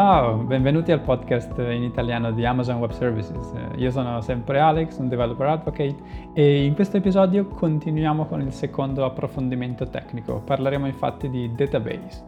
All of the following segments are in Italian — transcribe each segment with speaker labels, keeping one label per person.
Speaker 1: Ciao, benvenuti al podcast in italiano di Amazon Web Services. Io sono sempre Alex, un developer advocate e in questo episodio continuiamo con il secondo approfondimento tecnico. Parleremo infatti di database.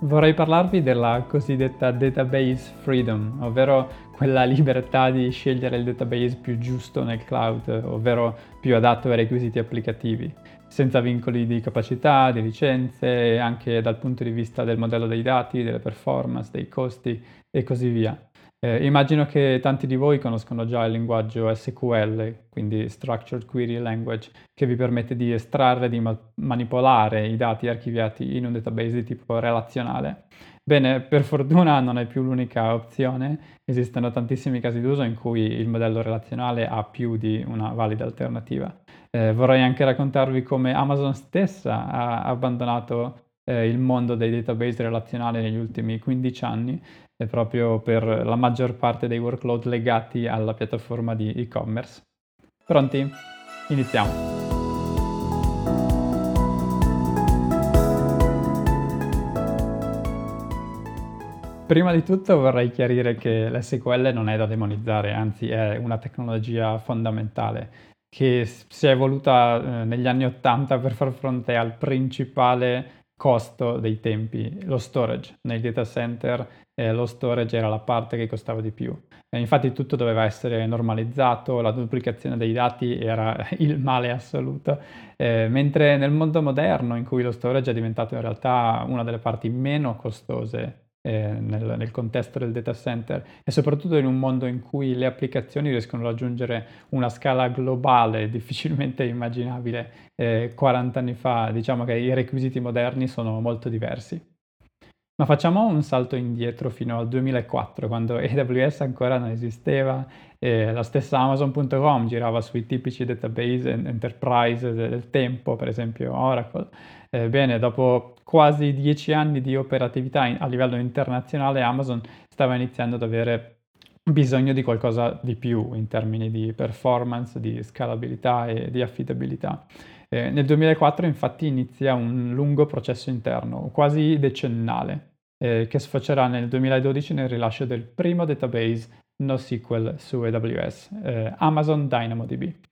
Speaker 1: Vorrei parlarvi della cosiddetta database freedom, ovvero quella libertà di scegliere il database più giusto nel cloud, ovvero più adatto ai requisiti applicativi senza vincoli di capacità, di licenze anche dal punto di vista del modello dei dati, delle performance, dei costi e così via. Eh, immagino che tanti di voi conoscono già il linguaggio SQL, quindi Structured Query Language, che vi permette di estrarre e di ma- manipolare i dati archiviati in un database di tipo relazionale. Bene, per fortuna non è più l'unica opzione, esistono tantissimi casi d'uso in cui il modello relazionale ha più di una valida alternativa. Eh, vorrei anche raccontarvi come Amazon stessa ha abbandonato eh, il mondo dei database relazionali negli ultimi 15 anni, eh, proprio per la maggior parte dei workload legati alla piattaforma di e-commerce. Pronti? Iniziamo! Prima di tutto vorrei chiarire che l'SQL non è da demonizzare, anzi è una tecnologia fondamentale che si è evoluta eh, negli anni 80 per far fronte al principale costo dei tempi, lo storage. Nei data center eh, lo storage era la parte che costava di più. E infatti tutto doveva essere normalizzato, la duplicazione dei dati era il male assoluto, eh, mentre nel mondo moderno in cui lo storage è diventato in realtà una delle parti meno costose eh, nel, nel, contesto del data center e soprattutto in un mondo in cui le applicazioni riescono a raggiungere una scala globale difficilmente immaginabile eh, 40 anni fa, diciamo che i requisiti moderni sono molto diversi. Ma facciamo un salto indietro fino al 2004, quando AWS ancora non esisteva, e la stessa Amazon.com girava sui tipici database enterprise del tempo, per esempio Oracle. Ebbene, dopo quasi dieci anni di operatività a livello internazionale, Amazon stava iniziando ad avere bisogno di qualcosa di più in termini di performance, di scalabilità e di affidabilità. Eh, nel 2004 infatti inizia un lungo processo interno, quasi decennale, eh, che sfocerà nel 2012 nel rilascio del primo database NoSQL su AWS, eh, Amazon DynamoDB.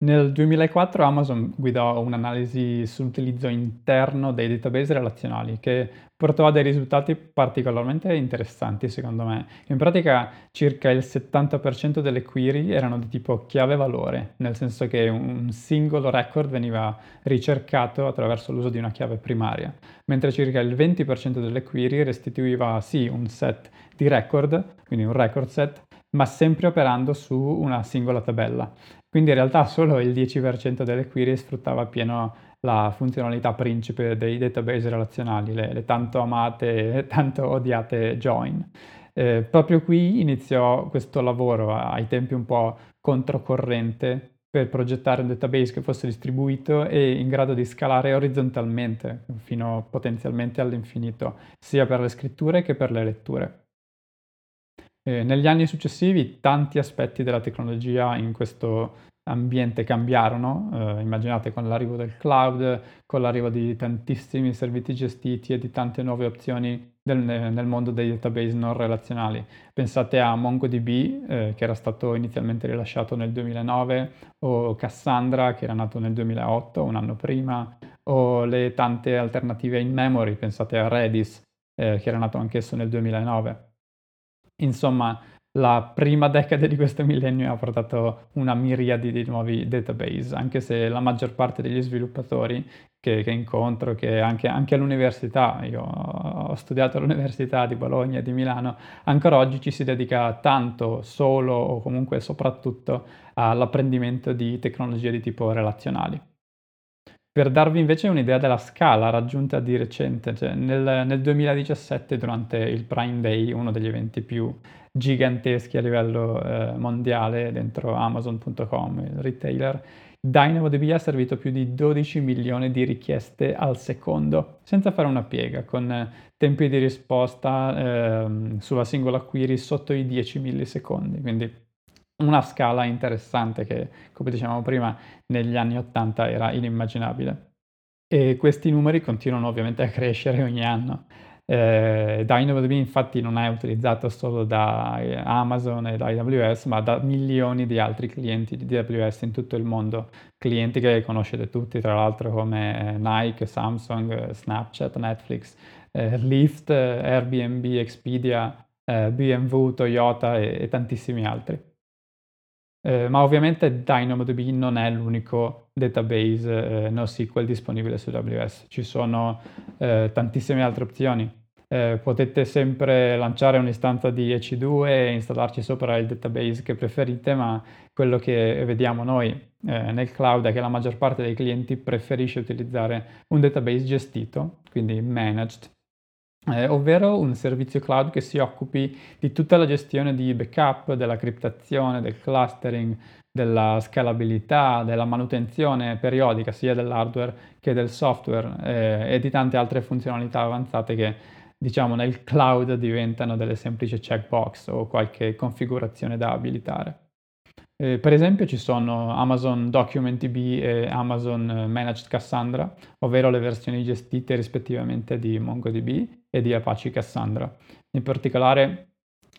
Speaker 1: Nel 2004 Amazon guidò un'analisi sull'utilizzo interno dei database relazionali che portò a dei risultati particolarmente interessanti secondo me. In pratica circa il 70% delle query erano di tipo chiave-valore, nel senso che un singolo record veniva ricercato attraverso l'uso di una chiave primaria, mentre circa il 20% delle query restituiva sì un set di record, quindi un record set, ma sempre operando su una singola tabella. Quindi in realtà solo il 10% delle query sfruttava appieno la funzionalità principe dei database relazionali, le, le tanto amate e tanto odiate join. Eh, proprio qui iniziò questo lavoro ai tempi un po' controcorrente per progettare un database che fosse distribuito e in grado di scalare orizzontalmente fino potenzialmente all'infinito, sia per le scritture che per le letture. Eh, negli anni successivi tanti aspetti della tecnologia in questo ambiente cambiarono, eh, immaginate con l'arrivo del cloud, con l'arrivo di tantissimi servizi gestiti e di tante nuove opzioni del, nel mondo dei database non relazionali. Pensate a MongoDB eh, che era stato inizialmente rilasciato nel 2009 o Cassandra che era nato nel 2008, un anno prima, o le tante alternative in memory, pensate a Redis eh, che era nato anch'esso nel 2009. Insomma, la prima decade di questo millennio ha portato una miriade di nuovi database, anche se la maggior parte degli sviluppatori che, che incontro, che anche, anche, all'università, io ho studiato all'Università di Bologna e di Milano, ancora oggi ci si dedica tanto, solo o comunque soprattutto all'apprendimento di tecnologie di tipo relazionali. Per darvi invece un'idea della scala raggiunta di recente, cioè nel, nel 2017 durante il Prime Day, uno degli eventi più giganteschi a livello eh, mondiale dentro Amazon.com, il retailer, DynamoDB ha servito più di 12 milioni di richieste al secondo, senza fare una piega, con tempi di risposta eh, sulla singola query sotto i 10 millisecondi, quindi una scala interessante che, come dicevamo prima, negli anni 80 era inimmaginabile. E questi numeri continuano ovviamente a crescere ogni anno. Eh, DynamoDB infatti non è utilizzato solo da eh, Amazon e da AWS, ma da milioni di altri clienti di AWS in tutto il mondo, clienti che conoscete tutti, tra l'altro come eh, Nike, Samsung, Snapchat, Netflix, eh, Lyft, Airbnb, Expedia, eh, BMW, Toyota e, e tantissimi altri. Eh, ma ovviamente DynamoDB non è l'unico database eh, NoSQL disponibile su AWS, ci sono eh, tantissime altre opzioni. Eh, potete sempre lanciare un'istanza di EC2 e installarci sopra il database che preferite, ma quello che vediamo noi eh, nel cloud è che la maggior parte dei clienti preferisce utilizzare un database gestito, quindi managed, eh, ovvero un servizio cloud che si occupi di tutta la gestione di backup, della criptazione, del clustering, della scalabilità, della manutenzione periodica sia dell'hardware che del software eh, e di tante altre funzionalità avanzate che diciamo nel cloud diventano delle semplici checkbox o qualche configurazione da abilitare. Eh, per esempio ci sono Amazon DocumentDB e Amazon Managed Cassandra, ovvero le versioni gestite rispettivamente di MongoDB e di Apache Cassandra. In particolare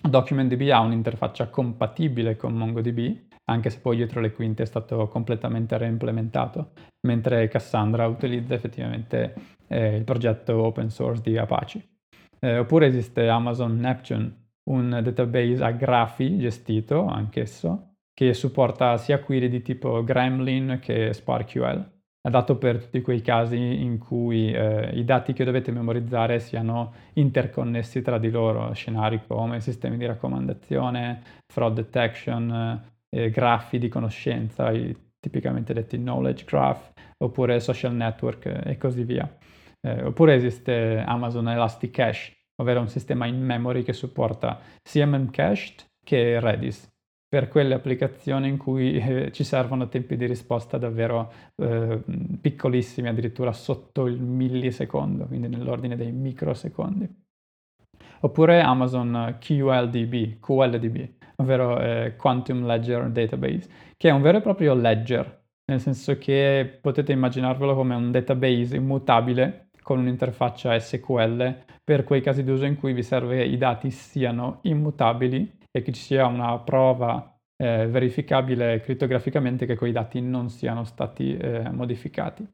Speaker 1: DocumentDB ha un'interfaccia compatibile con MongoDB, anche se poi dietro le quinte è stato completamente reimplementato, mentre Cassandra utilizza effettivamente eh, il progetto open source di Apache. Eh, oppure esiste Amazon Neptune, un database a grafi gestito anch'esso, che supporta sia query di tipo Gremlin che SparkQL adatto per tutti quei casi in cui eh, i dati che dovete memorizzare siano interconnessi tra di loro, scenari come sistemi di raccomandazione, fraud detection, eh, grafi di conoscenza, i, tipicamente detti knowledge graph, oppure social network e così via. Eh, oppure esiste Amazon Elastic Cache, ovvero un sistema in memory che supporta sia Memcached che Redis per quelle applicazioni in cui eh, ci servono tempi di risposta davvero eh, piccolissimi, addirittura sotto il millisecondo, quindi nell'ordine dei microsecondi. Oppure Amazon QLDB, QLDB, ovvero eh, Quantum Ledger Database, che è un vero e proprio ledger, nel senso che potete immaginarvelo come un database immutabile con un'interfaccia SQL per quei casi d'uso in cui vi serve i dati siano immutabili e che ci sia una prova eh, verificabile crittograficamente che quei dati non siano stati eh, modificati.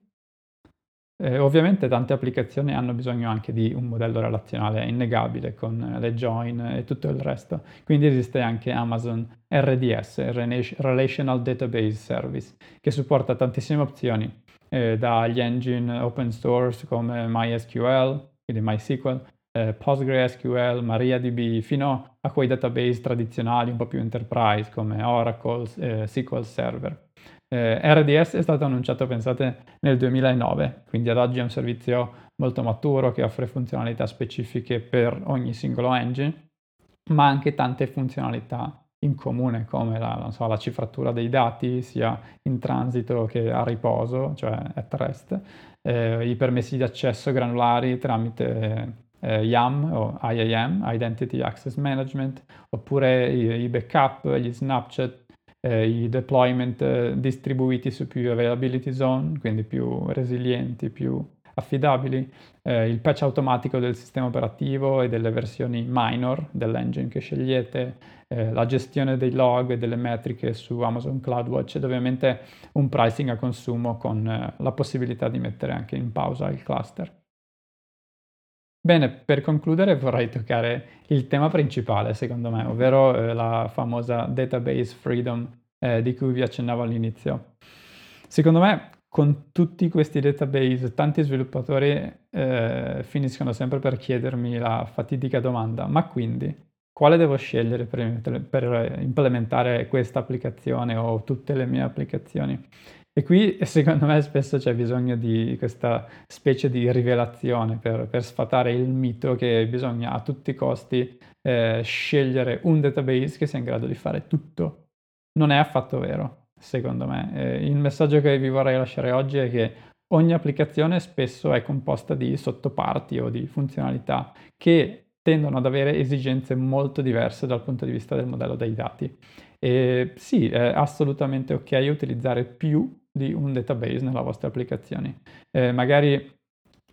Speaker 1: Eh, ovviamente tante applicazioni hanno bisogno anche di un modello relazionale innegabile con le join e tutto il resto. Quindi esiste anche Amazon RDS, Relational Database Service, che supporta tantissime opzioni, eh, dagli engine open source come MySQL, quindi MySQL, eh, PostgreSQL, MariaDB, fino a quei database tradizionali un po' più enterprise come Oracle, eh, SQL Server. Eh, RDS è stato annunciato, pensate, nel 2009, quindi ad oggi è un servizio molto maturo che offre funzionalità specifiche per ogni singolo engine, ma anche tante funzionalità in comune come la, so, la cifratura dei dati sia in transito che a riposo, cioè at rest, eh, i permessi di accesso granulari tramite eh, YAM o IAM, Identity Access Management, oppure i, i backup, gli snapchat, eh, i deployment eh, distribuiti su più availability zone, quindi più resilienti, più affidabili, eh, il patch automatico del sistema operativo e delle versioni minor dell'engine che scegliete, eh, la gestione dei log e delle metriche su Amazon CloudWatch ed ovviamente un pricing a consumo con eh, la possibilità di mettere anche in pausa il cluster. Bene, per concludere vorrei toccare il tema principale, secondo me, ovvero eh, la famosa database freedom eh, di cui vi accennavo all'inizio. Secondo me, con tutti questi database, tanti sviluppatori eh, finiscono sempre per chiedermi la fatidica domanda, ma quindi quale devo scegliere per, per implementare questa applicazione o tutte le mie applicazioni? E qui secondo me spesso c'è bisogno di questa specie di rivelazione per, per sfatare il mito che bisogna a tutti i costi eh, scegliere un database che sia in grado di fare tutto. Non è affatto vero, secondo me. Eh, il messaggio che vi vorrei lasciare oggi è che ogni applicazione spesso è composta di sottoparti o di funzionalità che tendono ad avere esigenze molto diverse dal punto di vista del modello dei dati. E sì, è assolutamente ok utilizzare più di un database nella vostra applicazione. Eh, magari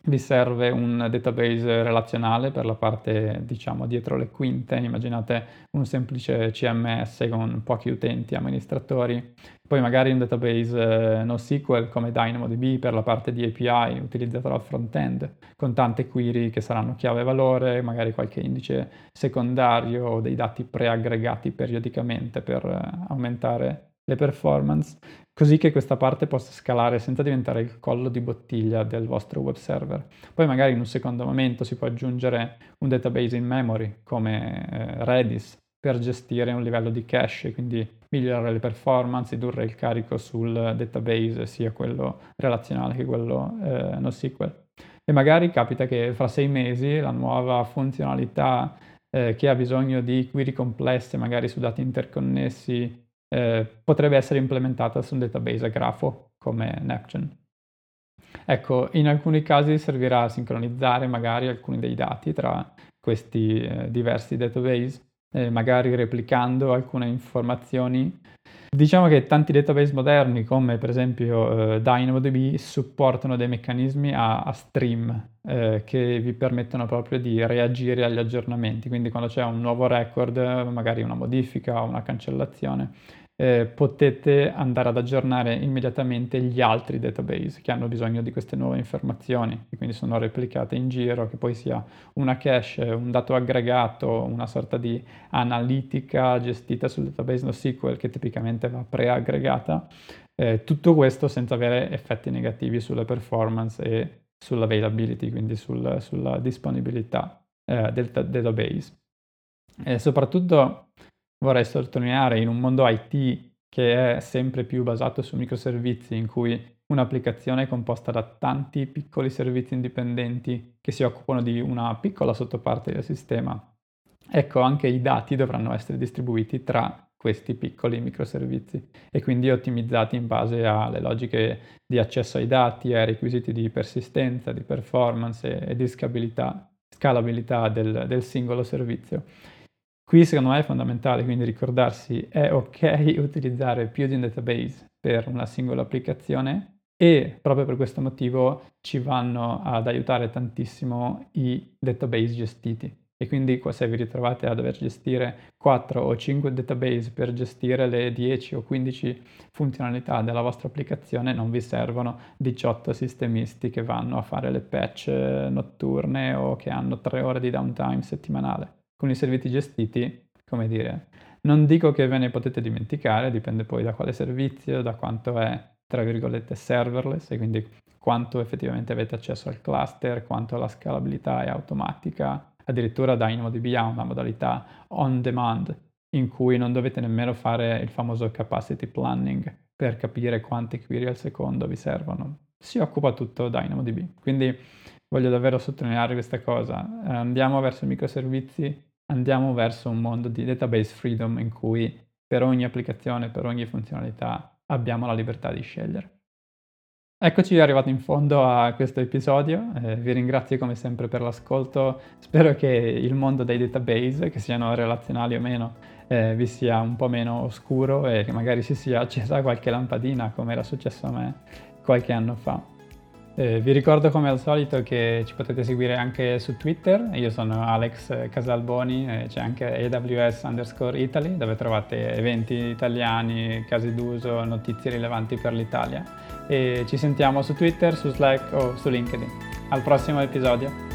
Speaker 1: vi serve un database relazionale per la parte, diciamo, dietro le quinte. Immaginate un semplice CMS con pochi utenti, amministratori. Poi magari un database eh, NoSQL come DynamoDB per la parte di API utilizzato dal front-end, con tante query che saranno chiave valore, magari qualche indice secondario o dei dati preaggregati periodicamente per eh, aumentare le performance, così che questa parte possa scalare senza diventare il collo di bottiglia del vostro web server. Poi magari in un secondo momento si può aggiungere un database in memory come eh, Redis per gestire un livello di cache, quindi migliorare le performance, ridurre il carico sul database, sia quello relazionale che quello eh, NoSQL. E magari capita che fra sei mesi la nuova funzionalità eh, che ha bisogno di query complesse, magari su dati interconnessi, eh, potrebbe essere implementata su un database a grafo come Neptune. Ecco, in alcuni casi servirà a sincronizzare magari alcuni dei dati tra questi eh, diversi database, eh, magari replicando alcune informazioni Diciamo che tanti database moderni, come per esempio eh, DynamoDB, supportano dei meccanismi a, a stream eh, che vi permettono proprio di reagire agli aggiornamenti. Quindi quando c'è un nuovo record, magari una modifica o una cancellazione, eh, potete andare ad aggiornare immediatamente gli altri database che hanno bisogno di queste nuove informazioni, che quindi sono replicate in giro, che poi sia una cache, un dato aggregato, una sorta di analitica gestita sul database NoSQL che tipicamente va preaggregata. Eh, tutto questo senza avere effetti negativi sulle performance e sull'availability, quindi sul, sulla disponibilità eh, del database. E soprattutto vorrei sottolineare in un mondo IT che è sempre più basato su microservizi, in cui un'applicazione è composta da tanti piccoli servizi indipendenti che si occupano di una piccola sottoparte del sistema. Ecco, anche i dati dovranno essere distribuiti tra questi piccoli microservizi e quindi ottimizzati in base alle logiche di accesso ai dati, ai requisiti di persistenza, di performance e di scalabilità, del, del singolo servizio. Qui secondo me è fondamentale quindi ricordarsi è ok utilizzare più di un database per una singola applicazione e proprio per questo motivo ci vanno ad aiutare tantissimo i database gestiti. E quindi se vi ritrovate a dover gestire 4 o 5 database per gestire le 10 o 15 funzionalità della vostra applicazione non vi servono 18 sistemisti che vanno a fare le patch notturne o che hanno 3 ore di downtime settimanale con i servizi gestiti, come dire, non dico che ve ne potete dimenticare, dipende poi da quale servizio, da quanto è, tra virgolette, serverless e quindi quanto effettivamente avete accesso al cluster, quanto la scalabilità è automatica. Addirittura DynamoDB ha una modalità on demand in cui non dovete nemmeno fare il famoso capacity planning per capire quante query al secondo vi servono. Si occupa tutto DynamoDB. Quindi voglio davvero sottolineare questa cosa. Andiamo verso i microservizi andiamo verso un mondo di database freedom in cui per ogni applicazione, per ogni funzionalità abbiamo la libertà di scegliere. Eccoci arrivati in fondo a questo episodio, eh, vi ringrazio come sempre per l'ascolto, spero che il mondo dei database, che siano relazionali o meno, eh, vi sia un po' meno oscuro e che magari si sia accesa qualche lampadina come era successo a me qualche anno fa. Eh, vi ricordo come al solito che ci potete seguire anche su Twitter, io sono Alex Casalboni, e c'è anche AWS underscore Italy dove trovate eventi italiani, casi d'uso, notizie rilevanti per l'Italia e ci sentiamo su Twitter, su Slack o su LinkedIn. Al prossimo episodio!